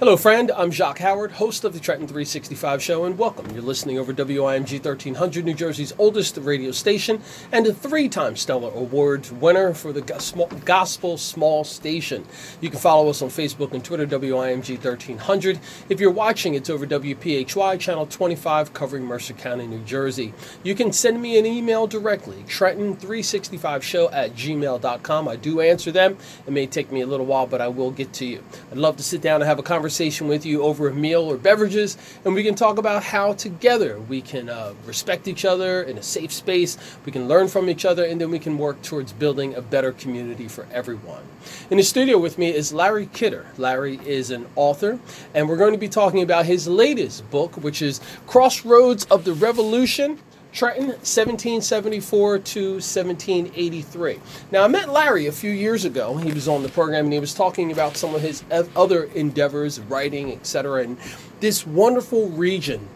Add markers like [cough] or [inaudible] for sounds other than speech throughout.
Hello, friend. I'm Jacque Howard, host of the Trenton 365 Show, and welcome. You're listening over WIMG 1300, New Jersey's oldest radio station, and a three time Stellar Awards winner for the Gospel Small Station. You can follow us on Facebook and Twitter, WIMG 1300. If you're watching, it's over WPHY, Channel 25, covering Mercer County, New Jersey. You can send me an email directly, Trenton365show at gmail.com. I do answer them. It may take me a little while, but I will get to you. I'd love to sit down and have a conversation conversation with you over a meal or beverages, and we can talk about how together we can uh, respect each other in a safe space, we can learn from each other, and then we can work towards building a better community for everyone. In the studio with me is Larry Kidder. Larry is an author, and we're going to be talking about his latest book, which is Crossroads of the Revolution Trenton, 1774 to 1783. Now, I met Larry a few years ago. He was on the program and he was talking about some of his other endeavors, writing, etc. And this wonderful region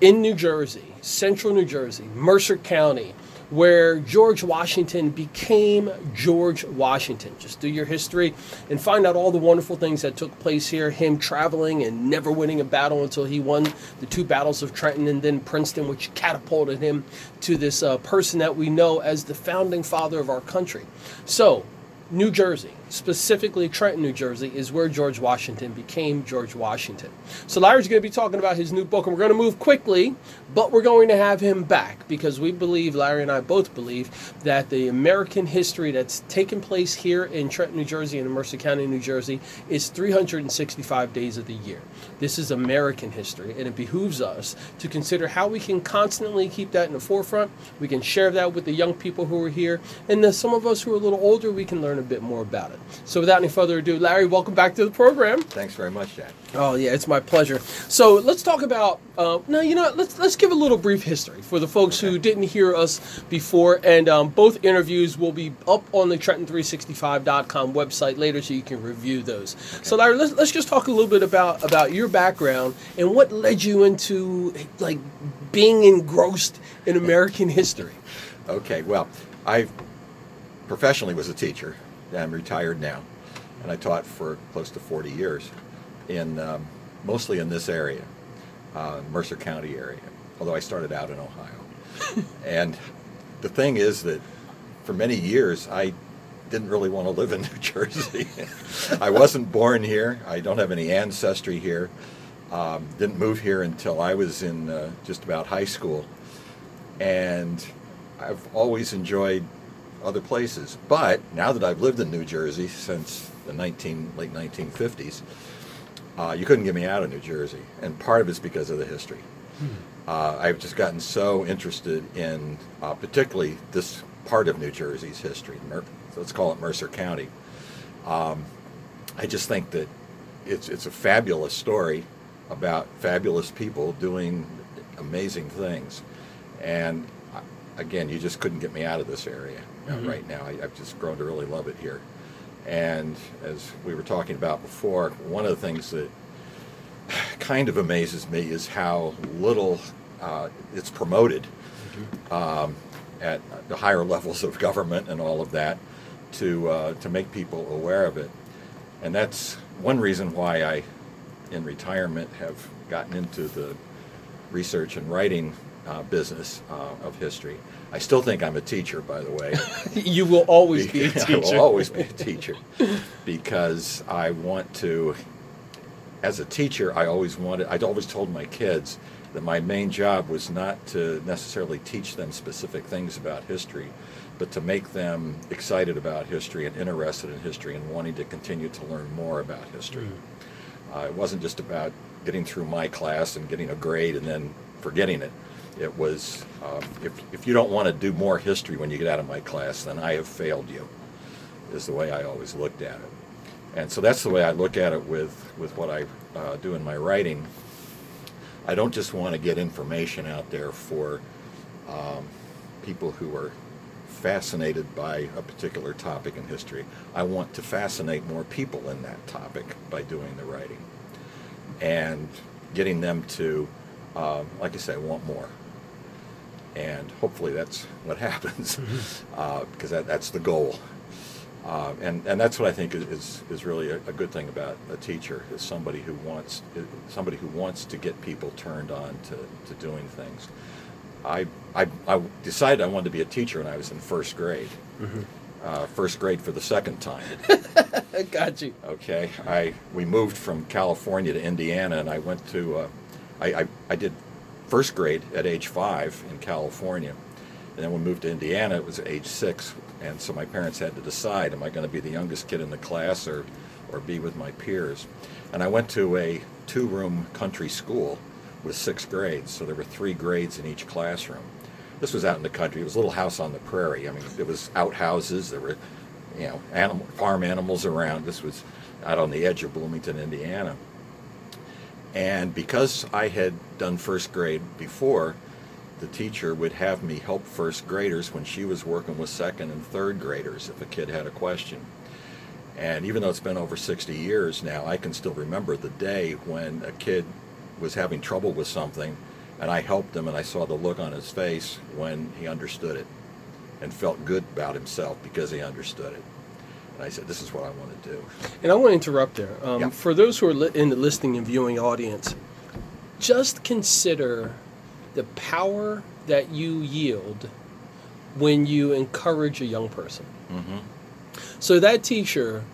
in New Jersey, central New Jersey, Mercer County, where George Washington became George Washington. Just do your history and find out all the wonderful things that took place here. Him traveling and never winning a battle until he won the two battles of Trenton and then Princeton, which catapulted him to this uh, person that we know as the founding father of our country. So, New Jersey, specifically Trenton, New Jersey, is where George Washington became George Washington. So Larry's going to be talking about his new book, and we're going to move quickly, but we're going to have him back because we believe, Larry and I both believe, that the American history that's taken place here in Trenton, New Jersey, and in Mercer County, New Jersey, is 365 days of the year. This is American history, and it behooves us to consider how we can constantly keep that in the forefront. We can share that with the young people who are here, and then some of us who are a little older, we can learn a bit more about it. So without any further ado, Larry, welcome back to the program. Thanks very much, Jack. Oh yeah, it's my pleasure. So let's talk about. Uh, no, you know, let's let's give a little brief history for the folks okay. who didn't hear us before. And um, both interviews will be up on the Trenton365.com website later, so you can review those. Okay. So Larry, let's let's just talk a little bit about about your background and what led you into like being engrossed in American history. [laughs] Okay, well, I professionally was a teacher. I'm retired now, and I taught for close to 40 years, in um, mostly in this area, uh, Mercer County area. Although I started out in Ohio, [laughs] and the thing is that for many years I didn't really want to live in [laughs] New Jersey. [laughs] I wasn't born here. I don't have any ancestry here. Um, didn't move here until I was in uh, just about high school, and I've always enjoyed other places. But now that I've lived in New Jersey since the 19 late 1950s, uh, you couldn't get me out of New Jersey, and part of it's because of the history. Hmm. Uh, I've just gotten so interested in uh, particularly this part of New Jersey's history. Mer- let's call it Mercer County. Um, I just think that it's it's a fabulous story about fabulous people doing amazing things, and uh, again, you just couldn't get me out of this area mm-hmm. right now. I, have just grown to really love it here. And as we were talking about before, one of the things that [sighs] kind of amazes me is how little uh, it's promoted mm-hmm. um, at the higher [laughs] levels of government and all of that to uh, to make people aware of it. And that's one reason why I, in retirement, have gotten into the research and writing uh, business uh, of history. I still think I'm a teacher, by the way. [laughs] you will always be a teacher. [laughs] I will always be a teacher because I want to. As a teacher, I always wanted. I'd always told my kids that my main job was not to necessarily teach them specific things about history, but to make them excited about history and interested in history and wanting to continue to learn more about history. Mm. Uh, it wasn't just about getting through my class and getting a grade and then forgetting it it was, um, if, if you don't want to do more history when you get out of my class, then I have failed you, is the way I always looked at it. And so that's the way I look at it with, with what I uh, do in my writing. I don't just want to get information out there for um, people who are fascinated by a particular topic in history. I want to fascinate more people in that topic by doing the writing and getting them to, um, like I say, want more and hopefully that's what happens Mm-hmm. [laughs] uh, because that, that's the goal. Uh, and, and that's what I think is, is really a, a good thing about a teacher is somebody who wants somebody who wants to get people turned on to, to doing things. I, I, I decided I wanted to be a teacher when I was in first grade. Uh, first grade for the second time. [laughs] Got you. Okay, I we moved from California to Indiana, and I went to uh, I, I I did first grade at age five in California, and then we moved to Indiana. It was age six, and so my parents had to decide: Am I going to be the youngest kid in the class, or or be with my peers? And I went to a two-room country school with six grades, so there were three grades in each classroom. This was out in the country. It was a little house on the prairie. I mean, it was outhouses. There were, you know, animal farm animals around. This was out on the edge of Bloomington, Indiana. And because I had done first grade before, the teacher would have me help first graders when she was working with second and third graders if a kid had a question. And even though it's been over 60 years now, I can still remember the day when a kid was having trouble with something and I helped him and I saw the look on his face when he understood it and felt good about himself because he understood it. And I said, this is what I want to do. And I want to interrupt there. Um, Yeah. For those who are li- in the listening and viewing audience, just consider the power that you yield when you encourage a young person. Mm-hmm. So that teacher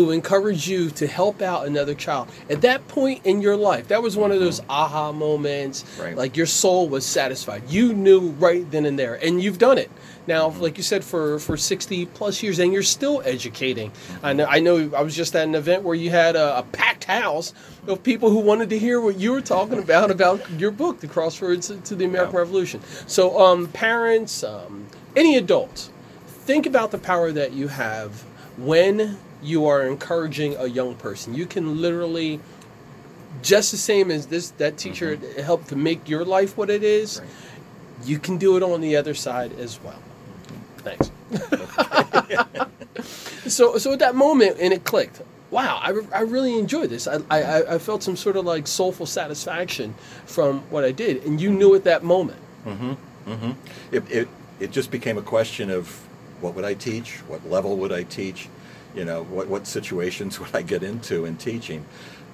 who encouraged you to help out another child at that point in your life, that was one of those aha moments. Right. Like your soul was satisfied. You knew right then and there, and you've done it. Now, Mm-hmm. like you said, for for sixty plus years, and you're still educating. I know. I know. I was just at an event where you had a, a packed house of people who wanted to hear what you were talking about about your book, The Crossroads to the American Yeah. Revolution. So, um, parents, um, any adults, think about the power that you have when you are encouraging a young person. You can literally just the same as this that teacher helped to make your life what it is. Right. You can do it on the other side as well. Thanks. [laughs] so so at that moment and it clicked. Wow, I, re- I really enjoyed this. I, I, I felt some sort of like soulful satisfaction from what I did, and you knew at that moment. Mm-hmm. Mm-hmm. It, it, it just became a question of what would I teach? What level would I teach? You know, what, what situations [laughs] would I get into in teaching?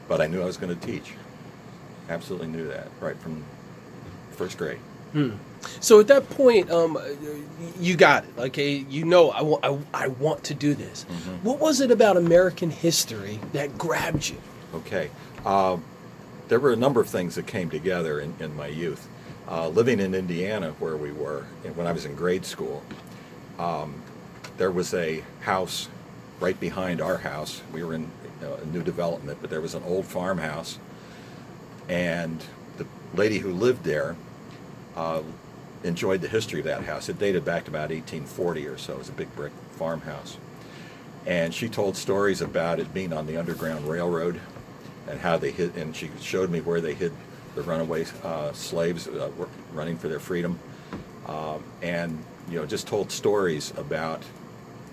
But I knew I was going to teach. Absolutely knew that right from first grade. So at that point, um, you got it. Okay, you know, I, wa- I, I want to do this. What was it about American history that grabbed you? Okay. Um, there were a number of things that came together in, in my youth. Uh, living in Indiana, where we were when I was in grade school, um, there was a house right behind our house. We were in you know, a new development, but there was an old farmhouse, and the lady who lived there uh, enjoyed the history of that house. It dated back to about 1840 or so. It was a big brick farmhouse and she told stories about it being on the Underground Railroad and how they hid, and she showed me where they hid the runaway uh, slaves uh, running for their freedom, um, and you know just told stories about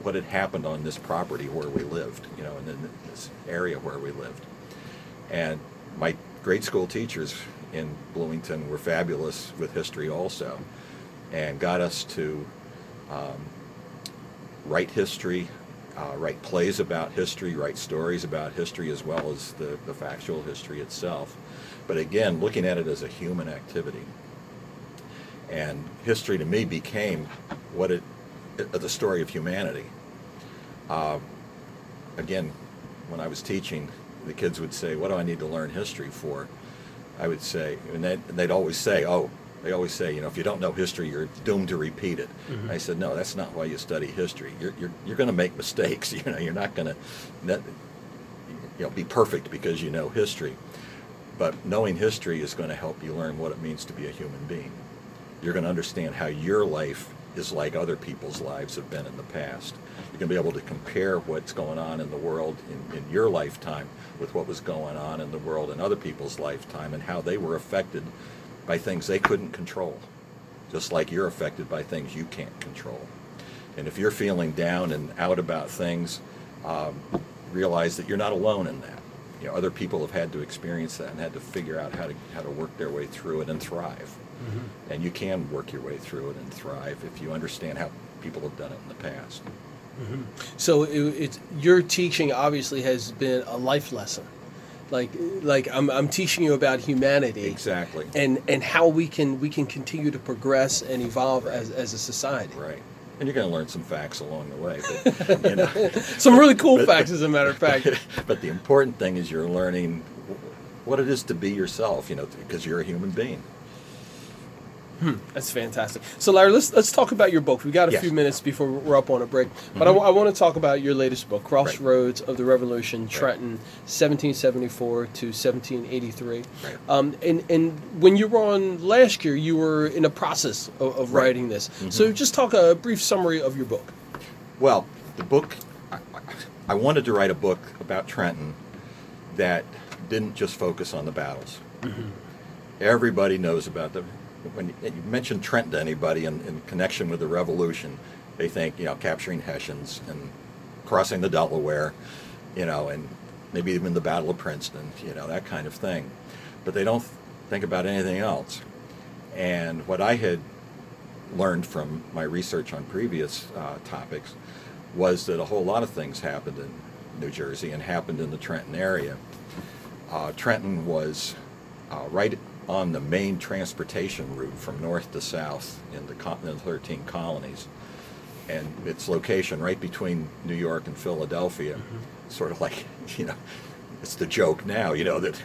what had happened on this property where we lived, you know, and in this area where we lived. And my grade school teachers in Bloomington were fabulous with history also, and got us to write history, uh, write plays about history, write stories about history as well as the, the factual history itself. But again, looking at it as a human activity. And history to me became what it, the story of humanity. Uh, again, when I was teaching, the kids would say, What do I need to learn history for? I would say, and they'd, and they'd always say, Oh, they always say, you know, if you don't know history, you're doomed to repeat it. I said, no, that's not why you study history. You're, you're, you're going to make mistakes. [laughs] You know, you're not going to, you know, be perfect because you know history. But knowing history is going to help you learn what it means to be a human being. You're going to understand how your life is like other people's lives have been in the past. You're going to be able to compare what's going on in the world in, in your lifetime with what was going on in the world in other people's lifetime and how they were affected by things they couldn't control, just like you're affected by things you can't control. And if you're feeling down and out about things, um, realize that you're not alone in that. You know, other people have had to experience that and had to figure out how to how to work their way through it and thrive. And you can work your way through it and thrive if you understand how people have done it in the past. So it, it's your teaching obviously has been a life lesson. Like like I'm, I'm teaching you about humanity Exactly. and and how we can we can continue to progress and evolve as, as a society. Right. And you're going to learn some facts along the way. But, [laughs] you know, Some really cool But- facts, as a matter of fact. [laughs] but the important thing is you're learning what it is to be yourself, you know, because you're a human being. That's fantastic. So, Larry, let's let's talk about your book. We got a Yes. Mm-hmm. few minutes before we're up on a break, but I, want to talk about your latest book, Crossroads of the Revolution, Trenton, 1774 to 1783. Right. Um, and and when you were on last year, you were in a process of, of Right. writing this. So, just talk a brief summary of your book. Well, the book, I, I wanted to write a book about Trenton that didn't just focus on the battles. Everybody knows about the, when you, mention Trenton to anybody in, in connection with the Revolution, they think, you know, capturing Hessians and crossing the Delaware, you know, and maybe even the Battle of Princeton, you know, that kind of thing. But they don't think about anything else. And what I had learned from my research on previous uh, topics was that a whole lot of things happened in New Jersey and happened in the Trenton area. Uh, Trenton was uh, right on the main transportation route from north to south in the, continental 13 colonies. And its location right between New York and Philadelphia, mm-hmm. sort of like, [laughs] you know, it's the joke now, you know, that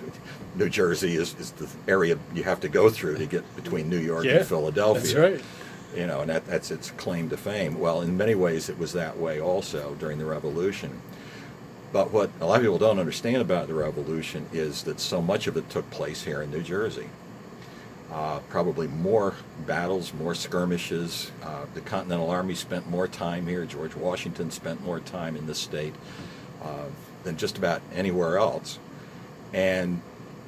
New Jersey is, is the area you have to go through to get between New York and Philadelphia That's right. you know, and that, that's its claim to fame. Well, in many ways, it was that way also during the Revolution. But what a lot of people don't understand about the Revolution is that so much of it took place here in New Jersey. Uh, probably more battles, more skirmishes. Uh, the Continental Army spent more time here. George Washington spent more time in this state uh, than just about anywhere else. And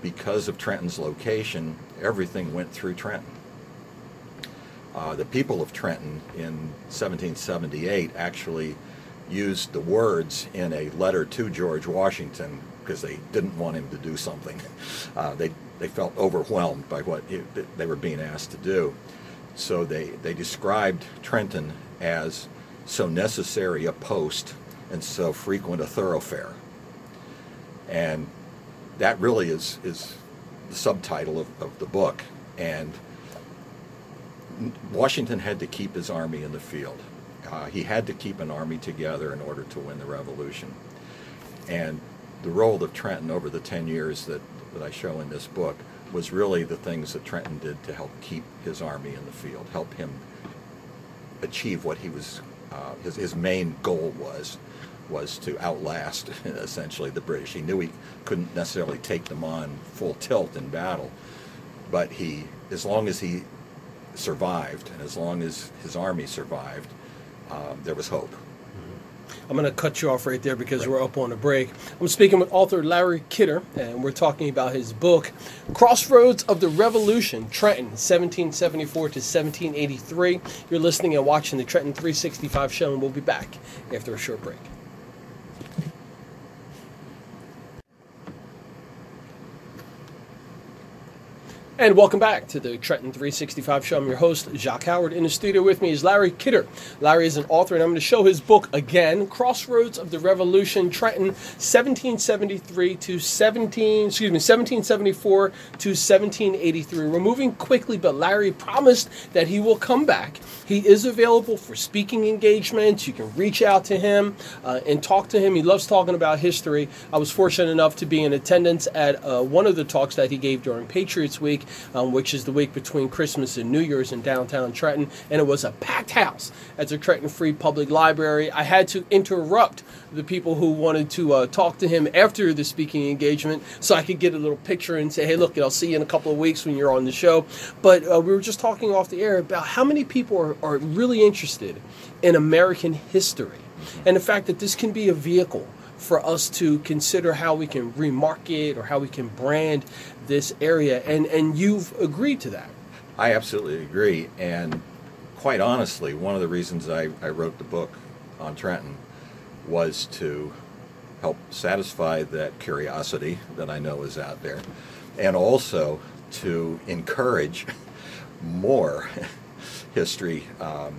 because of Trenton's location, everything went through Trenton. Uh, the people of Trenton in 1778 actually used the words in a letter to George Washington because they didn't want him to do something. [laughs] Uh, they, they felt overwhelmed by what he, they were being asked to do. So they, they described Trenton as so necessary a post and so frequent a thoroughfare. And that really is, is the subtitle of, of the book. And Washington had to keep his army in the field. Uh, he had to keep an army together in order to win the revolution. And the role of Trenton over the 10 years that, that I show in this book was really the things that Trenton did to help keep his army in the field, help him achieve what he was, uh, his, his main goal was, was to outlast [laughs] essentially the British. He knew he couldn't necessarily take them on full tilt in battle, but he, as long as he survived and as long as his army survived, um, there was hope. I'm going to cut you off right there because Right. we're up on a break. I'm speaking with author Larry Kidder, and we're talking about his book, Crossroads of the Revolution, Trenton, 1774 to 1783. You're listening and watching the Trenton 365 show, and we'll be back after a short break. And welcome back to the Trenton 365 show. I'm your host, Jacque Howard. In the studio with me is Larry Kidder. Larry is an author, and I'm going to show his book again, Crossroads of the Revolution, Trenton, 1773 to 17, excuse me, 1774 to 1783. We're moving quickly, but Larry promised that he will come back. He is available for speaking engagements. You can reach out to him uh, and talk to him. He loves talking about history. I was fortunate enough to be in attendance at uh, one of the talks that he gave during Patriots Week, um, which is the week between Christmas and New Year's in downtown Trenton, and it was a packed house at the Trenton Free Public Library. I had to interrupt the people who wanted to uh, talk to him after the speaking engagement so I could get a little picture and say, hey, look, I'll see you in a couple of weeks when you're on the show. But uh, we were just talking off the air about how many people are, are really interested in American history and the fact that this can be a vehicle for us to consider how we can remarket or how we can brand this area. And, and you've agreed to that. I absolutely agree. And quite honestly, one of the reasons I, I wrote the book on Trenton was to help satisfy that curiosity that I know is out there, and also to encourage more [laughs] history um,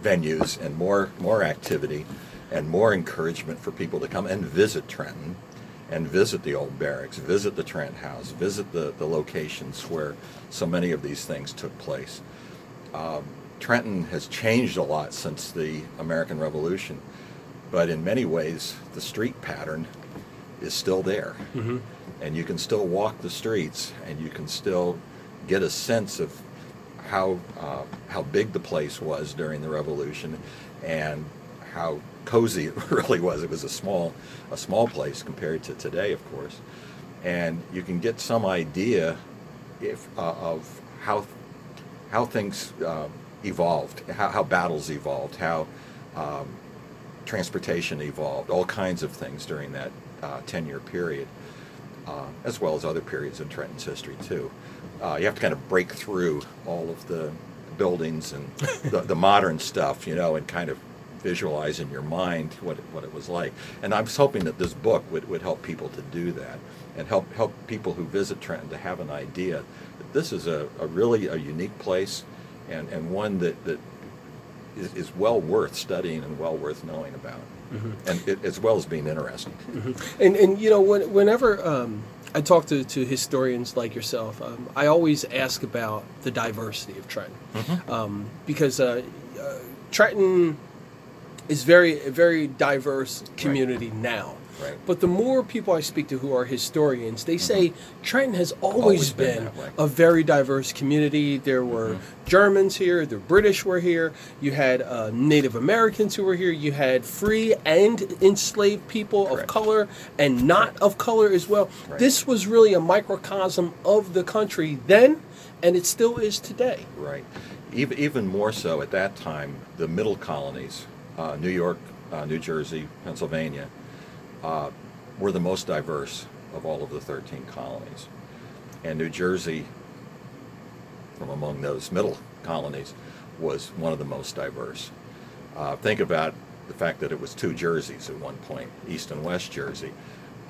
venues and more more activity and more encouragement for people to come and visit Trenton and visit the old barracks, visit the Trent House, visit the, the locations where so many of these things took place. Um, Trenton has changed a lot since the American Revolution, but in many ways, the street pattern is still there. Mm-hmm. And you can still walk the streets and you can still get a sense of how, uh, how big the place was during the Revolution and how cozy it [laughs] really was. It was a small, a small place compared to today, of course, and you can get some idea if uh, of how how things uh, evolved, how, how battles evolved, how um, transportation evolved, all kinds of things during that uh, 10-year period, uh, as well as other periods in Trenton's history too. Uh, you have to kind of break through all of the buildings and the, the modern stuff, you know, and kind of visualize in your mind what it, what it was like. And I was hoping that this book would, would help people to do that and help help people who visit Trenton to have an idea that this is a, a really a unique place and, and one that, that is, is well worth studying and well worth knowing about. Mm-hmm. And it, as well as being interesting. Mm-hmm. And, and you know, when, whenever um, I talk to, to historians like yourself, um, I always ask about the diversity of Trenton. Mm-hmm. Um, because uh, uh, Trenton is very a very diverse community right. now. Right. But the more people I speak to who are historians, they say mm-hmm. Trenton has always, always been, been a very diverse community. There were mm-hmm. Germans here, the British were here, you had uh, Native Americans who were here, you had free and enslaved people Correct. of color and not of color as well. Right. This was really a microcosm of the country then, and it still is today. Right. Even, even more so at that time, the middle colonies uh, New York, uh, New Jersey, Pennsylvania, uh, were the most diverse of all of the 13 colonies. And New Jersey, from among those middle colonies, was one of the most diverse. Uh, think about the fact that it was two Jerseys at one point, East and West Jersey.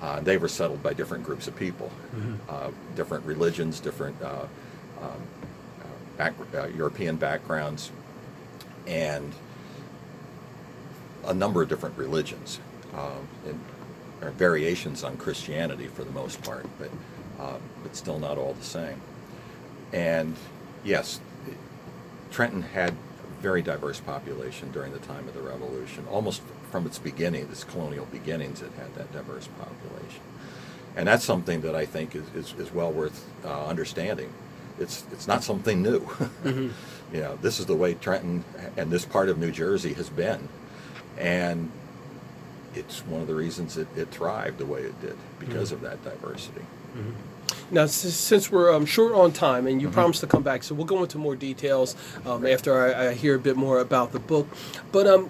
Uh, they were settled by different groups of people, mm-hmm. uh, different religions, different uh, um, back, European backgrounds, and a number of different religions um, and or variations on Christianity for the most part, but uh, but still not all the same. And yes, Trenton had a very diverse population during the time of the Revolution. Almost from its beginning, its colonial beginnings, it had that diverse population, and that's something that I think is is, is well worth uh, understanding. It's it's not something new. [laughs] Mm-hmm. you know, this is the way Trenton and this part of New Jersey has been and it's one of the reasons it, it thrived the way it did because mm-hmm. of that diversity. Mm-hmm. Now, since we're um, short on time, and you mm-hmm. promised to come back, so we'll go into more details um, after I, I, hear a bit more about the book. But um,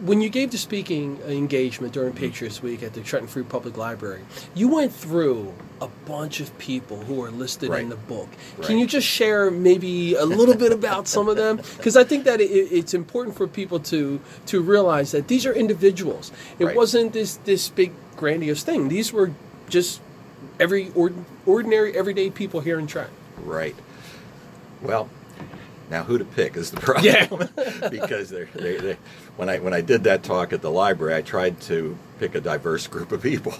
when you gave the speaking engagement during mm-hmm. Patriots Week at the Trenton Free Public Library, you went through a bunch of people who are listed right. in the book. Right. Can you just share maybe a little bit about some of them? [laughs] Because I think that it, it's important for people to to realize that these are individuals. It right. wasn't this this big grandiose thing. These were just every or, ordinary everyday people here in Trenton. Right. Well, now, who to pick is the [laughs] problem. Yeah. [laughs] because they're, they, they, when I when I did that talk at the library, I tried to pick a diverse [laughs] group of people.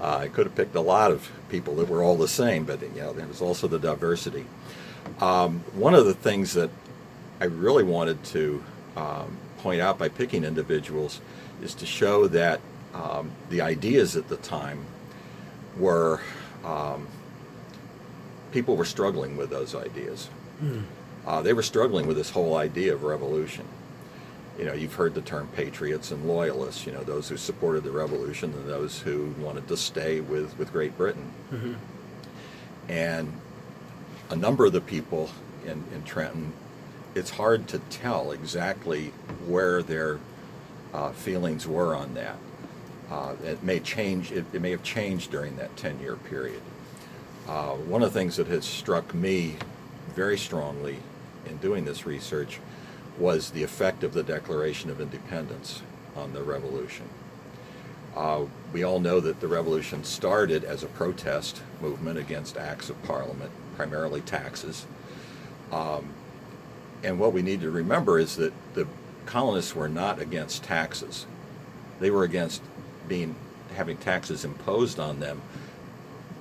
Uh, I could have picked a lot of people that were all the same, but you know there was also the diversity. Um, one of the things that I really wanted to um, point out by picking individuals is to show that um, the ideas at the time were um, people were struggling with those ideas. Mm uh, they were struggling with this whole idea of revolution. You know, you've heard the term patriots and loyalists, you know, those who supported the revolution and those who wanted to stay with, with Great Britain. Mm-hmm. And a number of the people in, in Trenton, it's hard to tell exactly where their uh, feelings were on that. Uh, it may change, it, it, may have changed during that 10 year period. Uh, one of the things that has struck me very strongly in doing this research was the effect of the Declaration of Independence on the revolution. Uh, we all know that the revolution started as a protest movement against acts of parliament, primarily taxes. Um, and what we need to remember is that the colonists were not against taxes. They were against being having taxes imposed on them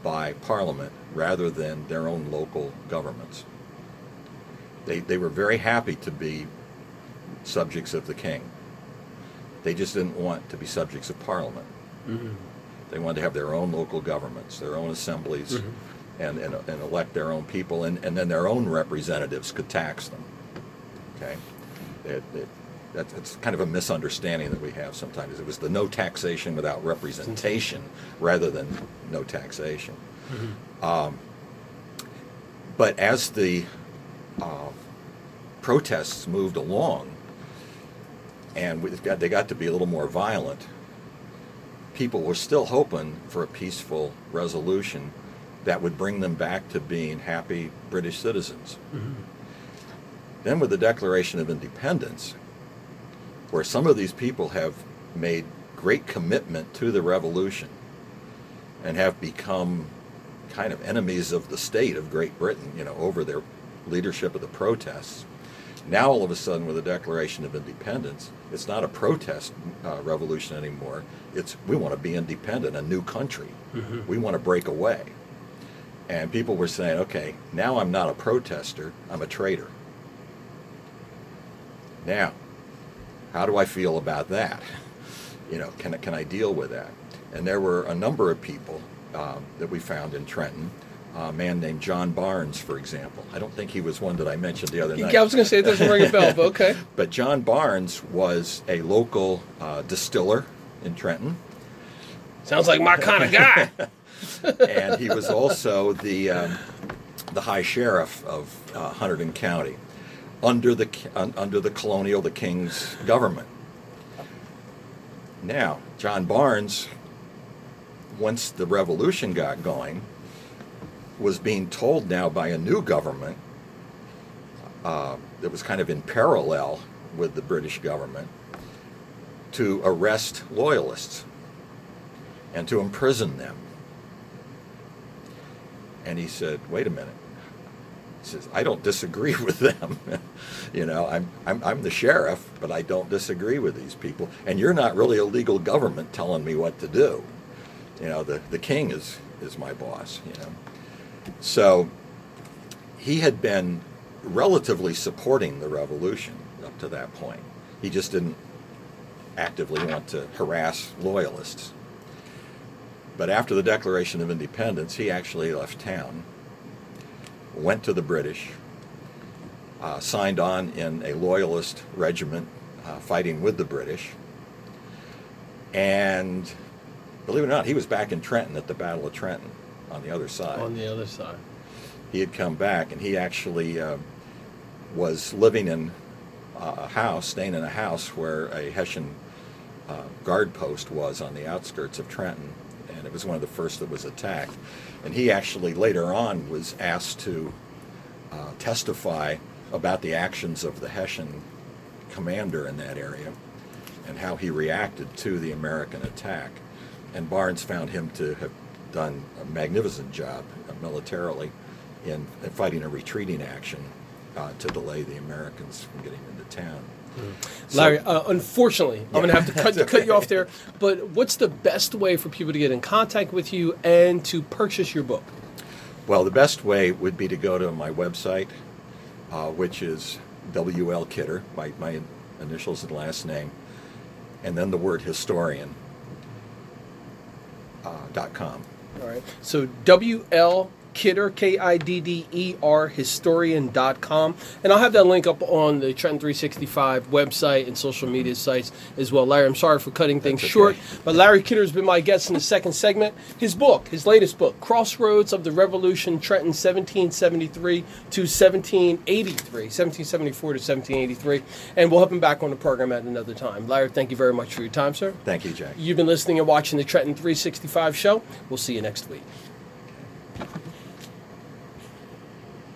by Parliament rather than their own local governments. They, they were very happy to be subjects of the king. They just didn't want to be subjects of Parliament. Mm-hmm. They wanted to have their own local governments, their own assemblies, mm-hmm. and, and, and, elect their own people, and, and then their own representatives could tax them. Okay? It, it, that's, that's kind of a misunderstanding that we have sometimes. It was the no taxation without representation rather than no taxation. Mm-hmm. Um, but as the uh, protests moved along, and got, they got to be a little more violent, people were still hoping for a peaceful resolution that would bring them back to being happy British citizens. Mm-hmm. Then, with the Declaration of Independence, where some of these people have made great commitment to the revolution and have become kind of enemies of the state of Great Britain, you know, over their leadership of the protests. Now, all of a sudden, with the Declaration of Independence, it's not a protest uh, revolution anymore. It's we want to be independent, a new country. Mm-hmm. We want to break away. And people were saying, okay, now I'm not a protester, I'm a traitor. Now, how do I feel about that? [laughs] You know, can, can I deal with that? And there were a number of people um, that we found in Trenton. A man named John Barnes, for example. I don't think he was one that I mentioned the other night. Yeah, I was going to say it doesn't ring a bell, but okay. [laughs] but John Barnes was a local uh, distiller in Trenton. Sounds like my kind of guy. [laughs] and he was also the um, the high sheriff of uh, Hunterdon County under the under the colonial, the king's government. Now, John Barnes, once the revolution got going, was being told now by a new government uh, that was kind of in parallel with the British government to arrest loyalists and to imprison them. And he said, wait a minute He says, I don't disagree [laughs] with them. you know, I'm, I'm, I'm the sheriff, but I don't disagree with these people. And you're not really a legal government telling me what to do. You know, the, the king is, is my boss, you know. So he had been relatively supporting the revolution up to that point. He just didn't actively want to harass loyalists. But after the Declaration of Independence, he actually left town went to the British, uh, signed on in a loyalist regiment uh, fighting with the British, and believe it or not, he was back in Trenton at the Battle of Trenton on the other side. On the other side. He had come back, and he actually uh, was living in a house, staying in a house where a Hessian uh, guard post was on the outskirts of Trenton, and it was one of the first that was attacked. And he actually later on was asked to uh, testify about the actions of the Hessian commander in that area and how he reacted to the American attack. And Barnes found him to have done a magnificent job militarily in, in, fighting a retreating action uh, to delay the Americans from getting into town. Larry, uh, unfortunately, yeah. I'm going to have to cut, okay. cut you off there. But what's the best way for people to get in contact with you and to purchase your book? Well, the best way would be to go to my website, uh, which is WL Kidder, my, my initials and last name, and then the word historian. Uh, dot com. All right. So WL Kidder, K I D D E R, historian.com. And I'll have that link up on the Trenton 365 website and social media sites as well. Larry, I'm sorry for cutting things okay. short, but Larry Kidder has been my guest in the second segment. His book, his latest book, Crossroads of the Revolution, Trenton 1773 to 1783, 1774 to 1783. And we'll have him back on the program at another time. Larry, thank you very much for your time, sir. Thank you, Jack. You've been listening and watching the Trenton 365 show. We'll see you next week.